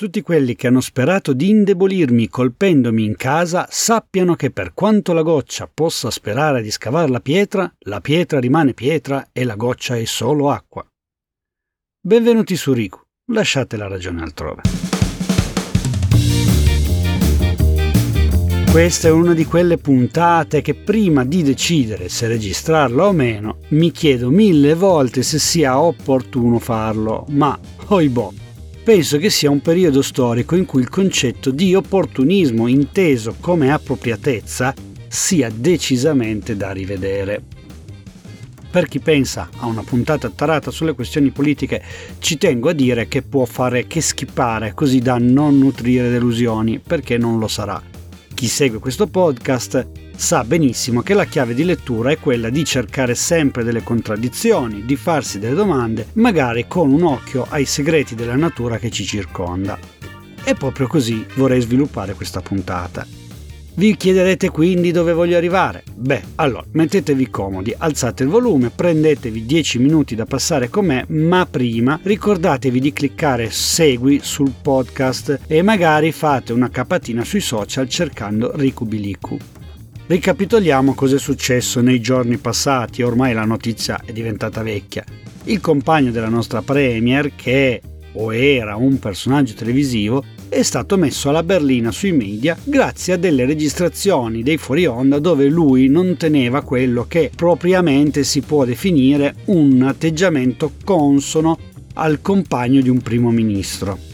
Tutti quelli che hanno sperato di indebolirmi colpendomi in casa sappiano che per quanto la goccia possa sperare di scavar la pietra, la pietra rimane pietra e la goccia è solo acqua. Benvenuti su Riku, lasciate la ragione altrove. Questa è una di quelle puntate che prima di decidere se registrarla o meno mi chiedo mille volte se sia opportuno farlo, ma oibò penso che sia un periodo storico in cui il concetto di opportunismo inteso come appropriatezza sia decisamente da rivedere. Per chi pensa a una puntata tarata sulle questioni politiche, ci tengo a dire che può fare che schippare così da non nutrire delusioni, perché non lo sarà. Chi segue questo podcast sa benissimo che la chiave di lettura è quella di cercare sempre delle contraddizioni, di farsi delle domande, magari con un occhio ai segreti della natura che ci circonda. E proprio così vorrei sviluppare questa puntata. Vi chiederete quindi dove voglio arrivare? Beh, allora mettetevi comodi, alzate il volume, prendetevi 10 minuti da passare con me, ma prima ricordatevi di cliccare segui sul podcast e magari fate una capatina sui social cercando Ricubilicu. Ricapitoliamo cosa è successo nei giorni passati, ormai la notizia è diventata vecchia. Il compagno della nostra Premier, che è o era un personaggio televisivo, è stato messo alla berlina sui media grazie a delle registrazioni dei fuori onda dove lui non teneva quello che propriamente si può definire un atteggiamento consono al compagno di un primo ministro.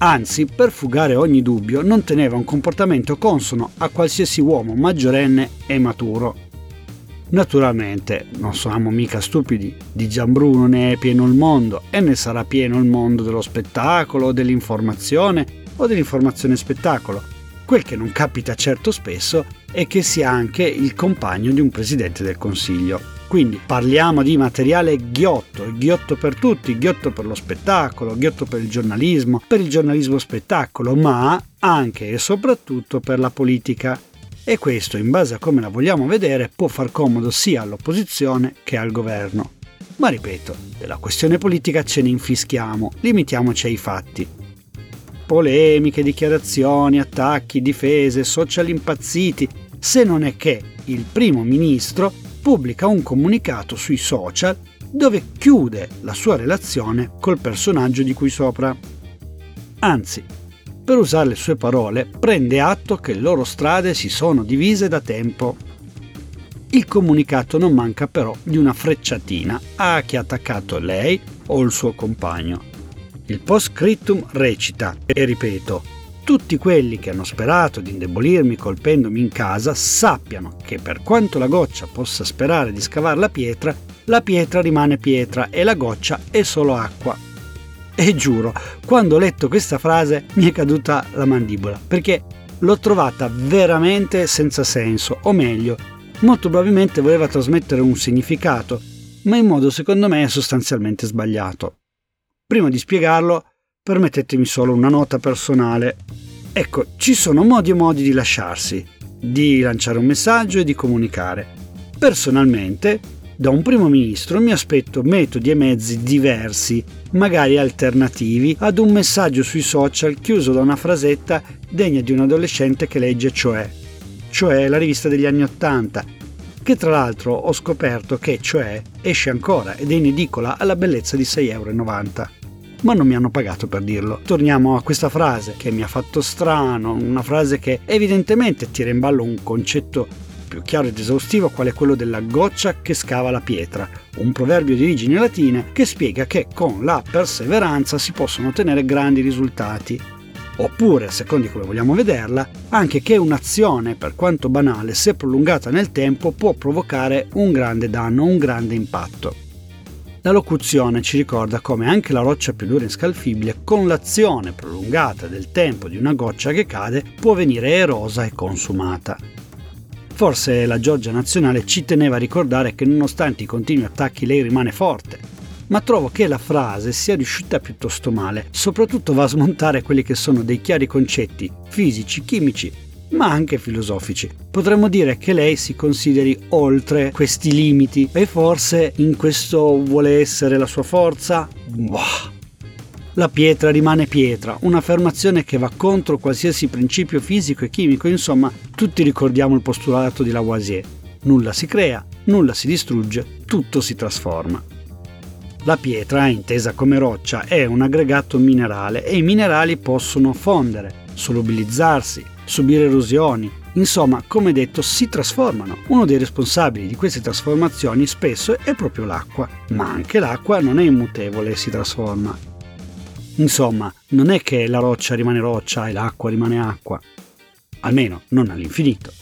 Anzi, per fugare ogni dubbio, non teneva un comportamento consono a qualsiasi uomo maggiorenne e maturo. Naturalmente, non siamo mica stupidi, di Gianbruno ne è pieno il mondo e ne sarà pieno il mondo dello spettacolo, dell'informazione o dell'informazione spettacolo. Quel che non capita certo spesso è che sia anche il compagno di un presidente del Consiglio. Quindi parliamo di materiale ghiotto, ghiotto per tutti, ghiotto per lo spettacolo, ghiotto per il giornalismo, per il giornalismo spettacolo, ma anche e soprattutto per la politica. E questo, in base a come la vogliamo vedere, può far comodo sia all'opposizione che al governo. Ma ripeto, della questione politica ce ne infischiamo, limitiamoci ai fatti. Polemiche, dichiarazioni, attacchi, difese, social impazziti, se non è che il primo ministro pubblica un comunicato sui social dove chiude la sua relazione col personaggio di cui sopra. Anzi, per usare le sue parole, prende atto che le loro strade si sono divise da tempo. Il comunicato non manca però di una frecciatina a chi ha attaccato lei o il suo compagno. Il post scriptum recita, e ripeto, tutti quelli che hanno sperato di indebolirmi colpendomi in casa sappiano che per quanto la goccia possa sperare di scavar la pietra, la pietra rimane pietra e la goccia è solo acqua. E giuro, quando ho letto questa frase mi è caduta la mandibola, perché l'ho trovata veramente senza senso, o meglio, molto probabilmente voleva trasmettere un significato, ma in modo secondo me sostanzialmente sbagliato. Prima di spiegarlo, permettetemi solo una nota personale. Ecco, ci sono modi e modi di lasciarsi, di lanciare un messaggio e di comunicare. Personalmente, da un primo ministro mi aspetto metodi e mezzi diversi, magari alternativi, ad un messaggio sui social chiuso da una frasetta degna di un adolescente che legge Cioè, cioè la rivista degli anni Ottanta, che tra l'altro ho scoperto che Cioè esce ancora ed è in edicola alla bellezza di 6,90 euro ma non mi hanno pagato per dirlo. Torniamo a questa frase che mi ha fatto strano, una frase che evidentemente tira in ballo un concetto più chiaro ed esaustivo quale quello della goccia che scava la pietra, un proverbio di origini latine che spiega che con la perseveranza si possono ottenere grandi risultati. Oppure, a seconda di come vogliamo vederla, anche che un'azione, per quanto banale, se prolungata nel tempo, può provocare un grande danno, un grande impatto. La locuzione ci ricorda come anche la roccia più dura e inscalfibile, con l'azione prolungata del tempo di una goccia che cade, può venire erosa e consumata. Forse la Giorgia nazionale ci teneva a ricordare che nonostante i continui attacchi lei rimane forte, ma trovo che la frase sia riuscita piuttosto male, soprattutto va a smontare quelli che sono dei chiari concetti fisici, chimici ma anche filosofici. Potremmo dire che lei si consideri oltre questi limiti e forse in questo vuole essere la sua forza? Boh. La pietra rimane pietra, un'affermazione che va contro qualsiasi principio fisico e chimico, insomma, tutti ricordiamo il postulato di Lavoisier. Nulla si crea, nulla si distrugge, tutto si trasforma. La pietra, intesa come roccia, è un aggregato minerale e i minerali possono fondere, solubilizzarsi, subire erosioni, insomma, come detto, si trasformano. Uno dei responsabili di queste trasformazioni spesso è proprio l'acqua, ma anche l'acqua non è immutevole e si trasforma. Insomma, non è che la roccia rimane roccia e l'acqua rimane acqua, almeno non all'infinito.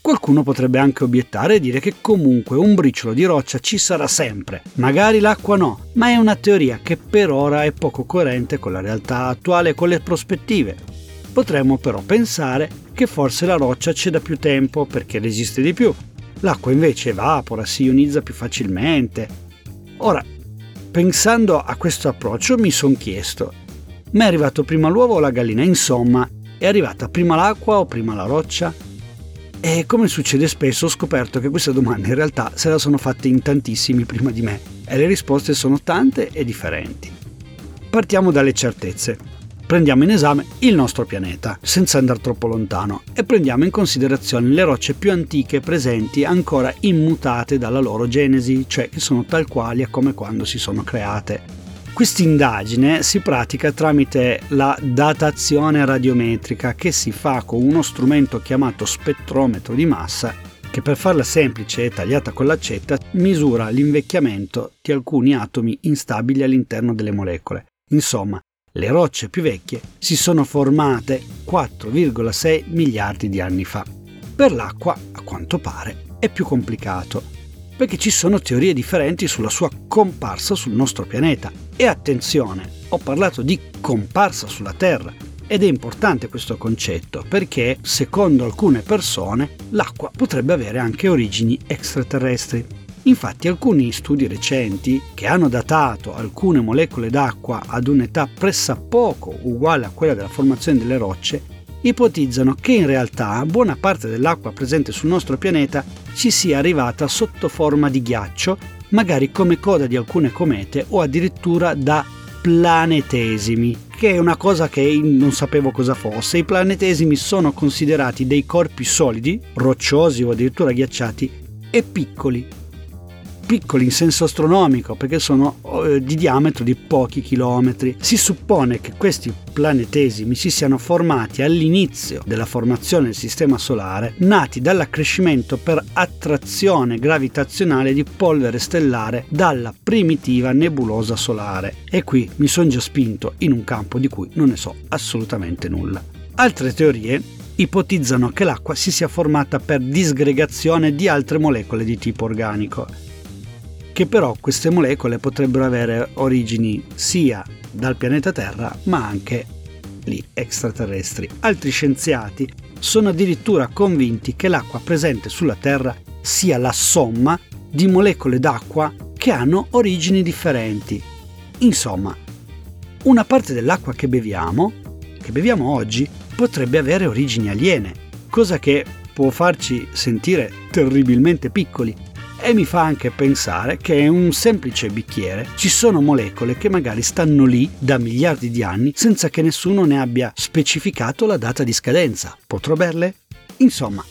Qualcuno potrebbe anche obiettare e dire che comunque un briciolo di roccia ci sarà sempre, magari l'acqua no, ma è una teoria che per ora è poco coerente con la realtà attuale e con le prospettive. Potremmo però pensare che forse la roccia c'è da più tempo perché resiste di più, l'acqua invece evapora, si ionizza più facilmente. Ora, pensando a questo approccio mi sono chiesto, ma è arrivato prima l'uovo o la gallina? Insomma, è arrivata prima l'acqua o prima la roccia? E come succede spesso ho scoperto che questa domanda in realtà se la sono fatte in tantissimi prima di me e le risposte sono tante e differenti. Partiamo dalle certezze. Prendiamo in esame il nostro pianeta, senza andare troppo lontano, e prendiamo in considerazione le rocce più antiche presenti ancora immutate dalla loro genesi, cioè che sono tal quali a come quando si sono create. Quest'indagine si pratica tramite la datazione radiometrica che si fa con uno strumento chiamato spettrometro di massa che per farla semplice e tagliata con l'accetta misura l'invecchiamento di alcuni atomi instabili all'interno delle molecole. Insomma, le rocce più vecchie si sono formate 4,6 miliardi di anni fa. Per l'acqua, a quanto pare, è più complicato, perché ci sono teorie differenti sulla sua comparsa sul nostro pianeta. E attenzione, ho parlato di comparsa sulla Terra, ed è importante questo concetto perché, secondo alcune persone, l'acqua potrebbe avere anche origini extraterrestri. Infatti alcuni studi recenti, che hanno datato alcune molecole d'acqua ad un'età pressappoco uguale a quella della formazione delle rocce, ipotizzano che in realtà buona parte dell'acqua presente sul nostro pianeta ci sia arrivata sotto forma di ghiaccio, magari come coda di alcune comete o addirittura da planetesimi, che è una cosa che non sapevo cosa fosse. I planetesimi sono considerati dei corpi solidi, rocciosi o addirittura ghiacciati e piccoli, piccoli in senso astronomico perché sono eh, di diametro di pochi chilometri. Si suppone che questi planetesimi si siano formati all'inizio della formazione del Sistema Solare, nati dall'accrescimento per attrazione gravitazionale di polvere stellare dalla primitiva nebulosa solare. E qui mi sono già spinto in un campo di cui non ne so assolutamente nulla. Altre teorie ipotizzano che l'acqua si sia formata per disgregazione di altre molecole di tipo organico che però queste molecole potrebbero avere origini sia dal pianeta Terra ma anche lì extraterrestri. Altri scienziati sono addirittura convinti che l'acqua presente sulla Terra sia la somma di molecole d'acqua che hanno origini differenti. Insomma, una parte dell'acqua che beviamo, che beviamo oggi, potrebbe avere origini aliene, cosa che può farci sentire terribilmente piccoli, e mi fa anche pensare che in un semplice bicchiere ci sono molecole che magari stanno lì da miliardi di anni senza che nessuno ne abbia specificato la data di scadenza. Potrò berle? Insomma,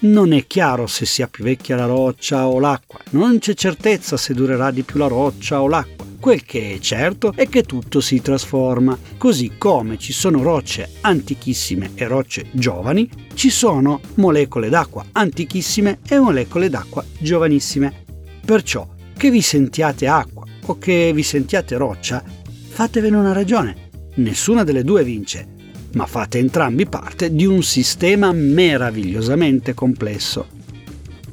non è chiaro se sia più vecchia la roccia o l'acqua, non c'è certezza se durerà di più la roccia o l'acqua. Quel che è certo è che tutto si trasforma, così come ci sono rocce antichissime e rocce giovani, ci sono molecole d'acqua antichissime e molecole d'acqua giovanissime. Perciò, che vi sentiate acqua o che vi sentiate roccia, fatevene una ragione. Nessuna delle due vince, ma fate entrambi parte di un sistema meravigliosamente complesso.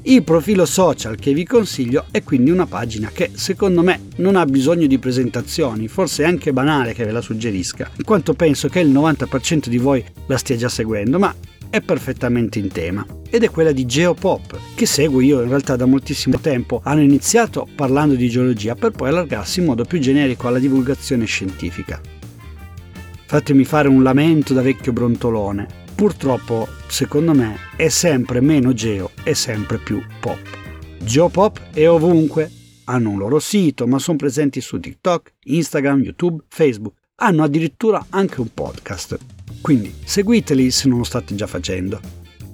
Il profilo social che vi consiglio è quindi una pagina che secondo me non ha bisogno di presentazioni, forse è anche banale che ve la suggerisca, in quanto penso che il 90% di voi la stia già seguendo, ma è perfettamente in tema ed è quella di Geopop, che seguo io in realtà da moltissimo tempo. Hanno iniziato parlando di geologia per poi allargarsi in modo più generico alla divulgazione scientifica. Fatemi fare un lamento da vecchio brontolone purtroppo, secondo me, è sempre meno geo e sempre più pop. Geopop è ovunque, hanno un loro sito, ma sono presenti su TikTok, Instagram, YouTube, Facebook. hanno addirittura anche un podcast. Quindi seguiteli se non lo state già facendo.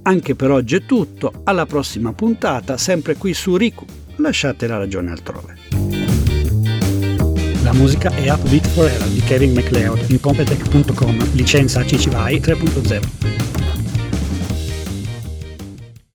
Anche per oggi è tutto, alla prossima puntata, sempre qui su Riku. Lasciate la ragione altrove. La musica è Upbeat Forever di Kevin MacLeod in Competech.com, licenza CC BY 3.0.